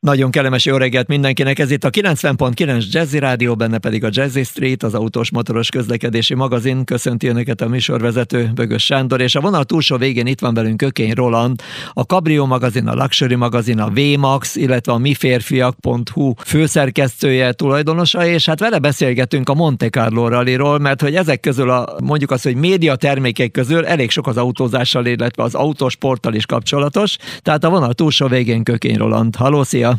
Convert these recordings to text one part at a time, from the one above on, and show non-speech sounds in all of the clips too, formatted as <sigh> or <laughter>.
Nagyon kellemes jó reggelt mindenkinek, ez itt a 90.9 Jazzy Rádió, benne pedig a Jazzy Street, az autós motoros közlekedési magazin. Köszönti Önöket a műsorvezető Bögös Sándor, és a vonal túlsó végén itt van velünk Kökény Roland, a Cabrio magazin, a Luxury magazin, a VMAX, illetve a miférfiak.hu főszerkesztője, tulajdonosa, és hát vele beszélgetünk a Monte Carlo rallyról, mert hogy ezek közül a, mondjuk azt, hogy média termékek közül elég sok az autózással, illetve az autósporttal is kapcsolatos. Tehát a vonal túlsó végén Kökény Roland. Halló, szia!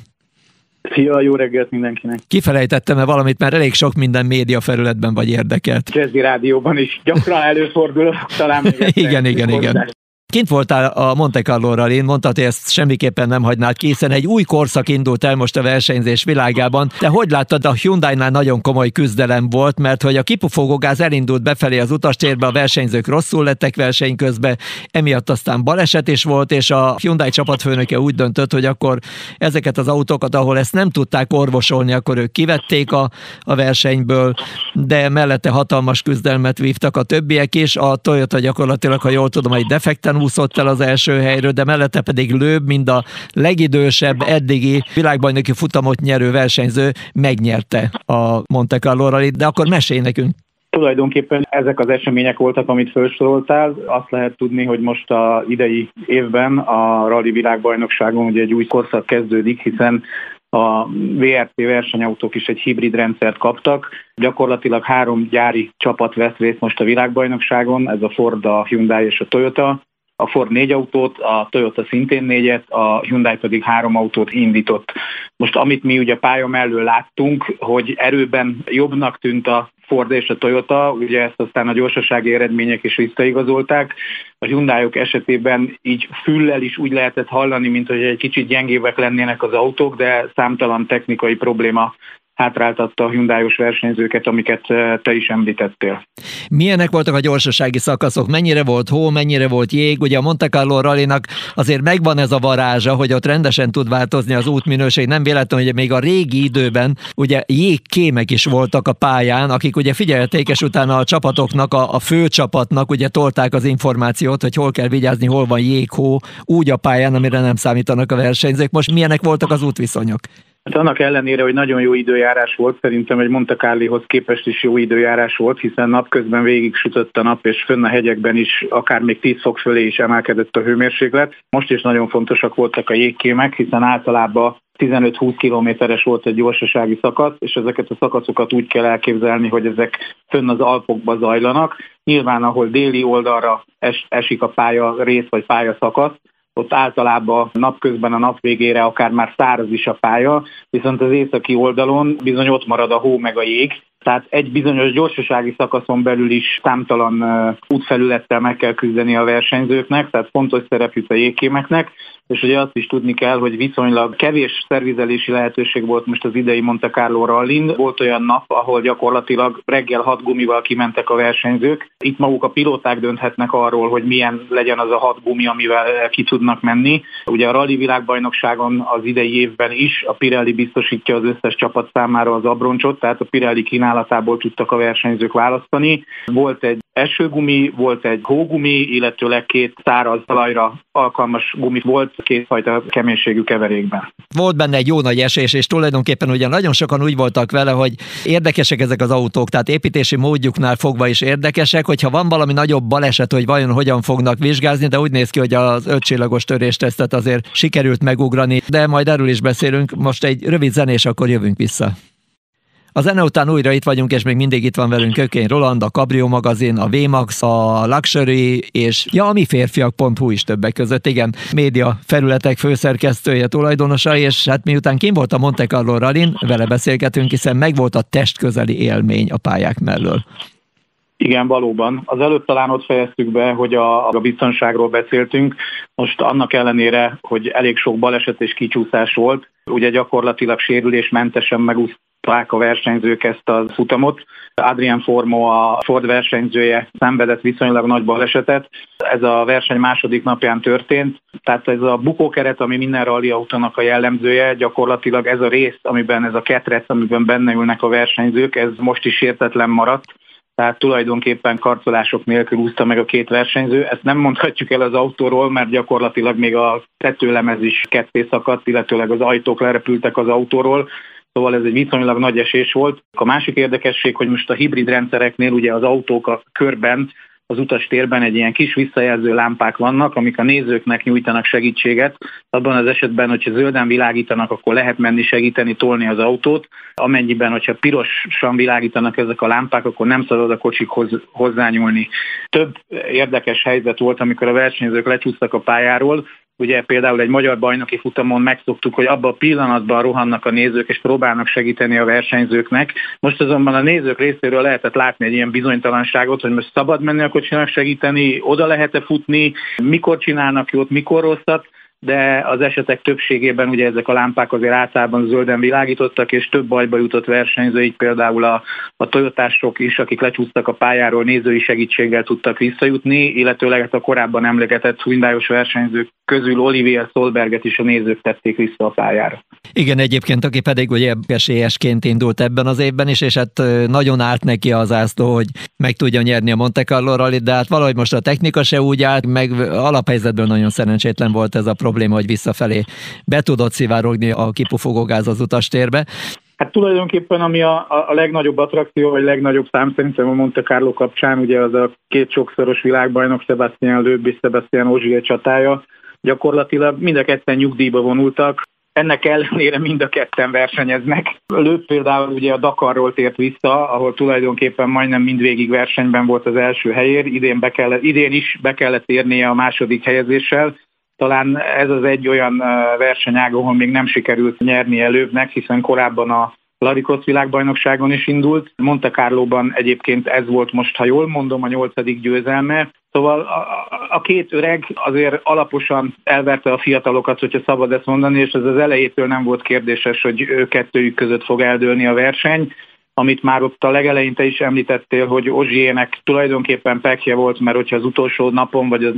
Szia, jó reggelt mindenkinek! Kifelejtettem-e valamit, mert elég sok minden média felületben vagy érdekelt. Jazzy rádióban is gyakran előfordul, talán még <laughs> Igen, igen, igen. Kint voltál a Monte Carlo én mondtad, hogy ezt semmiképpen nem hagynád ki, hiszen egy új korszak indult el most a versenyzés világában. De hogy láttad, a Hyundai-nál nagyon komoly küzdelem volt, mert hogy a kipufogógáz elindult befelé az utastérbe, a versenyzők rosszul lettek verseny közben, emiatt aztán baleset is volt, és a Hyundai csapatfőnöke úgy döntött, hogy akkor ezeket az autókat, ahol ezt nem tudták orvosolni, akkor ők kivették a, a versenyből, de mellette hatalmas küzdelmet vívtak a többiek is. A Toyota gyakorlatilag, ha jól tudom, egy defekten úszott el az első helyről, de mellette pedig lőbb, mind a legidősebb eddigi világbajnoki futamot nyerő versenyző megnyerte a Monte Carlo de akkor mesélj nekünk. Tulajdonképpen ezek az események voltak, amit felsoroltál. Azt lehet tudni, hogy most a idei évben a rally világbajnokságon ugye egy új korszak kezdődik, hiszen a VRT versenyautók is egy hibrid rendszert kaptak. Gyakorlatilag három gyári csapat vesz részt most a világbajnokságon, ez a Ford, a Hyundai és a Toyota a Ford négy autót, a Toyota szintén négyet, a Hyundai pedig három autót indított. Most amit mi ugye pálya mellől láttunk, hogy erőben jobbnak tűnt a Ford és a Toyota, ugye ezt aztán a gyorsasági eredmények is visszaigazolták. A hyundai esetében így füllel is úgy lehetett hallani, mint hogy egy kicsit gyengébbek lennének az autók, de számtalan technikai probléma hátráltatta a hyundai versenyzőket, amiket eh, te is említettél. Milyenek voltak a gyorsasági szakaszok? Mennyire volt hó, mennyire volt jég? Ugye a Monte Carlo rallynak azért megvan ez a varázsa, hogy ott rendesen tud változni az útminőség. Nem véletlen, hogy még a régi időben ugye jégkémek is voltak a pályán, akik ugye figyelték, és utána a csapatoknak, a, a fő csapatnak ugye tolták az információt, hogy hol kell vigyázni, hol van jéghó, úgy a pályán, amire nem számítanak a versenyzők. Most milyenek voltak az útviszonyok? Hát annak ellenére, hogy nagyon jó időjárás volt, szerintem egy Monte Carlihoz képest is jó időjárás volt, hiszen napközben végig sütött a nap, és fönn a hegyekben is akár még 10 fok fölé is emelkedett a hőmérséklet. Most is nagyon fontosak voltak a jégkémek, hiszen általában 15-20 kilométeres volt egy gyorsasági szakasz, és ezeket a szakaszokat úgy kell elképzelni, hogy ezek fönn az Alpokba zajlanak. Nyilván, ahol déli oldalra es, esik a pálya rész vagy pálya szakasz, ott általában napközben a nap végére akár már száraz is a pálya, viszont az északi oldalon bizony ott marad a hó meg a jég, tehát egy bizonyos gyorsasági szakaszon belül is számtalan útfelülettel meg kell küzdeni a versenyzőknek, tehát fontos szerep a jégkémeknek, és ugye azt is tudni kell, hogy viszonylag kevés szervizelési lehetőség volt most az idei Monte Carlo rallin. Volt olyan nap, ahol gyakorlatilag reggel hat gumival kimentek a versenyzők. Itt maguk a pilóták dönthetnek arról, hogy milyen legyen az a hat gumi, amivel ki tudnak menni. Ugye a rally világbajnokságon az idei évben is a Pirelli biztosítja az összes csapat számára az abroncsot, tehát a Pirelli kínálatából tudtak a versenyzők választani. Volt egy esőgumi, volt egy hógumi, illetőleg két száraz talajra alkalmas gumi volt kétfajta keménységű keverékben. Volt benne egy jó nagy esés, és tulajdonképpen ugye nagyon sokan úgy voltak vele, hogy érdekesek ezek az autók, tehát építési módjuknál fogva is érdekesek, hogyha van valami nagyobb baleset, hogy vajon hogyan fognak vizsgázni, de úgy néz ki, hogy az ötcsillagos töréstesztet azért sikerült megugrani, de majd erről is beszélünk. Most egy rövid zenés, akkor jövünk vissza. A zene után újra itt vagyunk, és még mindig itt van velünk Kökény Roland, a Cabrio magazin, a VMAX, a Luxury, és ja, a mi férfiak.hu is többek között, igen, média felületek főszerkesztője, tulajdonosa, és hát miután kim volt a Monte Carlo Rallin, vele beszélgetünk, hiszen megvolt a testközeli élmény a pályák mellől. Igen, valóban. Az előtt talán ott fejeztük be, hogy a, a biztonságról beszéltünk. Most annak ellenére, hogy elég sok baleset és kicsúszás volt, ugye gyakorlatilag sérülésmentesen megúszták a versenyzők ezt a futamot. Adrian Formo, a Ford versenyzője szenvedett viszonylag nagy balesetet. Ez a verseny második napján történt. Tehát ez a bukókeret, ami minden rally autónak a jellemzője, gyakorlatilag ez a rész, amiben ez a ketrec, amiben benne ülnek a versenyzők, ez most is értetlen maradt tehát tulajdonképpen karcolások nélkül úszta meg a két versenyző. Ezt nem mondhatjuk el az autóról, mert gyakorlatilag még a tetőlemez is ketté szakadt, illetőleg az ajtók lerepültek az autóról, Szóval ez egy viszonylag nagy esés volt. A másik érdekesség, hogy most a hibrid rendszereknél ugye az autók a körben az utastérben egy ilyen kis visszajelző lámpák vannak, amik a nézőknek nyújtanak segítséget. Abban az esetben, hogyha zölden világítanak, akkor lehet menni segíteni, tolni az autót. Amennyiben, hogyha pirosan világítanak ezek a lámpák, akkor nem szabad a kocsikhoz hozzányúlni. Több érdekes helyzet volt, amikor a versenyzők lecsúsztak a pályáról, Ugye például egy magyar bajnoki futamon megszoktuk, hogy abban a pillanatban rohannak a nézők és próbálnak segíteni a versenyzőknek. Most azonban a nézők részéről lehetett látni egy ilyen bizonytalanságot, hogy most szabad menni a kocsinak segíteni, oda lehet-e futni, mikor csinálnak jót, mikor rosszat de az esetek többségében ugye ezek a lámpák azért általában zölden világítottak, és több bajba jutott versenyző, így például a, a Toyotások is, akik lecsúsztak a pályáról, nézői segítséggel tudtak visszajutni, illetőleg hát a korábban emlegetett Hyundai-os versenyzők közül Olivier Solberget is a nézők tették vissza a pályára. Igen, egyébként, aki pedig ugye esélyesként indult ebben az évben is, és hát nagyon állt neki az ászló, hogy meg tudja nyerni a Monte Carlo rally, de hát valahogy most a technika se úgy állt, meg alaphelyzetből nagyon szerencsétlen volt ez a probléma, hogy visszafelé be tudott szivárogni a kipufogógáz az utastérbe. Hát tulajdonképpen ami a, a legnagyobb attrakció, vagy legnagyobb szám szerintem a Monte Carlo kapcsán, ugye az a két sokszoros világbajnok Sebastian Löb és Sebastian Ogier csatája. Gyakorlatilag mind a ketten nyugdíjba vonultak, ennek ellenére mind a ketten versenyeznek. Lőtt például ugye a Dakarról tért vissza, ahol tulajdonképpen majdnem mindvégig versenyben volt az első helyér, idén, be kellett, idén is be kellett érnie a második helyezéssel, talán ez az egy olyan versenyág, ahol még nem sikerült nyerni előbbnek, hiszen korábban a Larikos világbajnokságon is indult. Monte Carlo-ban egyébként ez volt most, ha jól mondom, a nyolcadik győzelme. Szóval a, a két öreg azért alaposan elverte a fiatalokat, hogyha szabad ezt mondani, és ez az elejétől nem volt kérdéses, hogy ő kettőjük között fog eldőlni a verseny amit már ott a legelején te is említettél, hogy Ozsiének tulajdonképpen pekje volt, mert hogyha az utolsó napon vagy az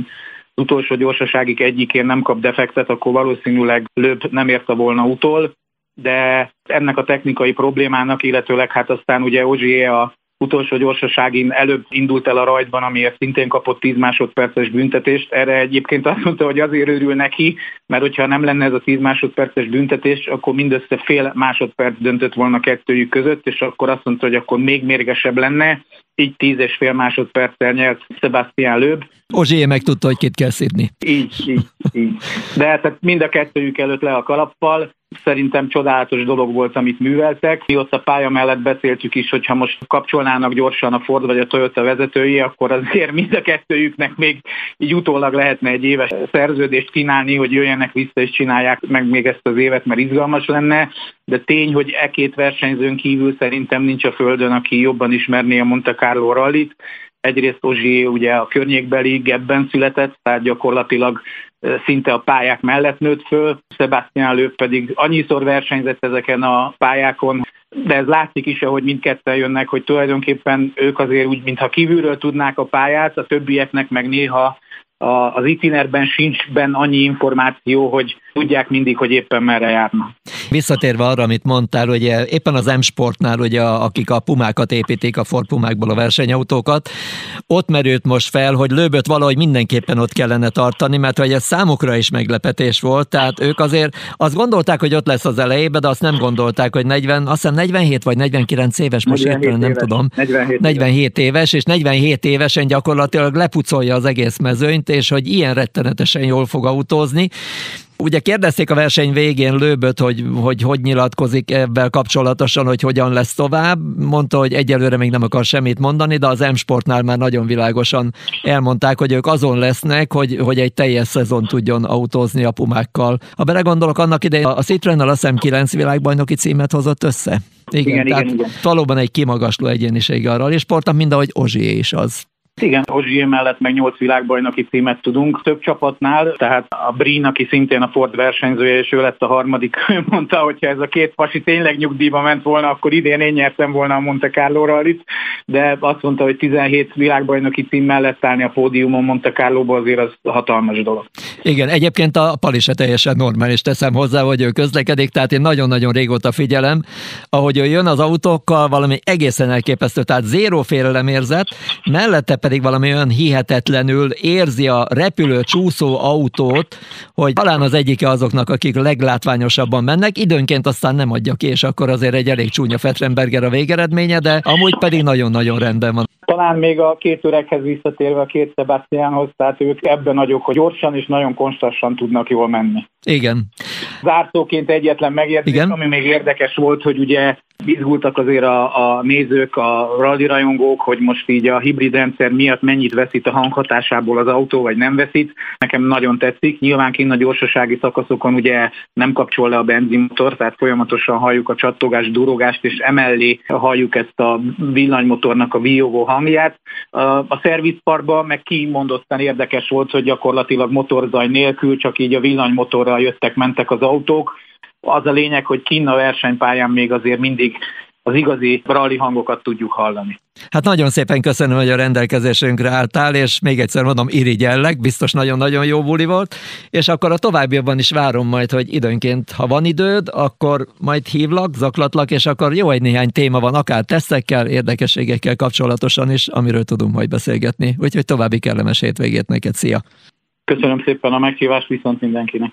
utolsó gyorsaságig egyikén nem kap defektet, akkor valószínűleg löbb nem érte volna utol, de ennek a technikai problémának, illetőleg hát aztán ugye Ozsié a utolsó gyorsaságin előbb indult el a rajtban, amiért szintén kapott 10 másodperces büntetést. Erre egyébként azt mondta, hogy azért örül neki, mert hogyha nem lenne ez a 10 másodperces büntetés, akkor mindössze fél másodperc döntött volna kettőjük között, és akkor azt mondta, hogy akkor még mérgesebb lenne, így tíz és fél másodperccel nyert Sebastian Löb. Ozsié meg tudta, hogy kit kell szidni. Így, így, így. De hát mind a kettőjük előtt le a kalappal, Szerintem csodálatos dolog volt, amit műveltek. Mi ott a pálya mellett beszéltük is, hogy ha most kapcsolnának gyorsan a Ford vagy a Toyota vezetői, akkor azért mind a kettőjüknek még így utólag lehetne egy éves szerződést kínálni, hogy jöjjenek vissza és csinálják meg még ezt az évet, mert izgalmas lenne. De tény, hogy e két versenyzőn kívül szerintem nincs a Földön, aki jobban ismerné a Monte Carlo rallit. Egyrészt Ozsi ugye a környékbeli gebben született, tehát gyakorlatilag szinte a pályák mellett nőtt föl, Sebastian Löw pedig annyiszor versenyzett ezeken a pályákon, de ez látszik is, hogy mindketten jönnek, hogy tulajdonképpen ők azért úgy, mintha kívülről tudnák a pályát, a többieknek meg néha az itinerben sincs benne annyi információ, hogy tudják mindig, hogy éppen merre járnak. Visszatérve arra, amit mondtál, hogy éppen az M-Sportnál, ugye, akik a pumákat építik, a Ford pumákból a versenyautókat, ott merült most fel, hogy lőböt valahogy mindenképpen ott kellene tartani, mert hogy ez számukra is meglepetés volt, tehát ők azért azt gondolták, hogy ott lesz az elejében, de azt nem gondolták, hogy 40, azt hiszem 47 vagy 49 éves, most éppen nem tudom, 47, 47 éves, és 47 évesen gyakorlatilag lepucolja az egész mezőnyt, és hogy ilyen rettenetesen jól fog autózni, Ugye kérdezték a verseny végén Lőböt, hogy, hogy hogy nyilatkozik ebben kapcsolatosan, hogy hogyan lesz tovább. Mondta, hogy egyelőre még nem akar semmit mondani, de az M-Sportnál már nagyon világosan elmondták, hogy ők azon lesznek, hogy, hogy egy teljes szezon tudjon autózni a pumákkal. Ha belegondolok, annak idején a citroen a szem 9 világbajnoki címet hozott össze. Igen, igen, tehát igen, igen. valóban egy kimagasló egyéniség arra, és sportnak mind ahogy Ozsié is az. Igen, Ozsié mellett meg 8 világbajnoki címet tudunk több csapatnál, tehát a Brin, aki szintén a Ford versenyzője, és ő lett a harmadik, <laughs> ő mondta, hogy ha ez a két pasi tényleg nyugdíjba ment volna, akkor idén én nyertem volna a Monte Carlo rallit, de azt mondta, hogy 17 világbajnoki cím mellett állni a pódiumon Monte Carlo azért az hatalmas dolog. Igen, egyébként a Pali se teljesen normális, teszem hozzá, hogy ő közlekedik, tehát én nagyon-nagyon régóta figyelem, ahogy ő jön az autókkal, valami egészen elképesztő, tehát zéró félelem érzet, mellette pedig valami olyan hihetetlenül érzi a repülő csúszó autót, hogy talán az egyike azoknak, akik leglátványosabban mennek, időnként aztán nem adja ki, és akkor azért egy elég csúnya Fetrenberger a végeredménye, de amúgy pedig nagyon-nagyon rendben van. Talán még a két öreghez visszatérve a két Sebastianhoz, tehát ők ebben nagyok, hogy gyorsan és nagyon konstansan tudnak jól menni. Igen. Zártóként egyetlen megjegyzés, ami még érdekes volt, hogy ugye Izgultak azért a, a nézők, a rally rajongók, hogy most így a hibrid rendszer miatt mennyit veszít a hanghatásából az autó, vagy nem veszít. Nekem nagyon tetszik. Nyilván kint a gyorsasági szakaszokon ugye nem kapcsol le a benzinmotor, tehát folyamatosan halljuk a csattogást, durogást, és emellé halljuk ezt a villanymotornak a víjogó hangját. A szervizparkban meg kimondottan érdekes volt, hogy gyakorlatilag motorzaj nélkül csak így a villanymotorral jöttek, mentek az autók, az a lényeg, hogy kinn a versenypályán még azért mindig az igazi rally hangokat tudjuk hallani. Hát nagyon szépen köszönöm, hogy a rendelkezésünkre álltál, és még egyszer mondom, irigyellek, biztos nagyon-nagyon jó buli volt, és akkor a továbbiakban is várom majd, hogy időnként, ha van időd, akkor majd hívlak, zaklatlak, és akkor jó egy néhány téma van, akár tesztekkel, érdekességekkel kapcsolatosan is, amiről tudunk majd beszélgetni. Úgyhogy további kellemes hétvégét neked, szia! Köszönöm szépen a meghívást, viszont mindenkinek!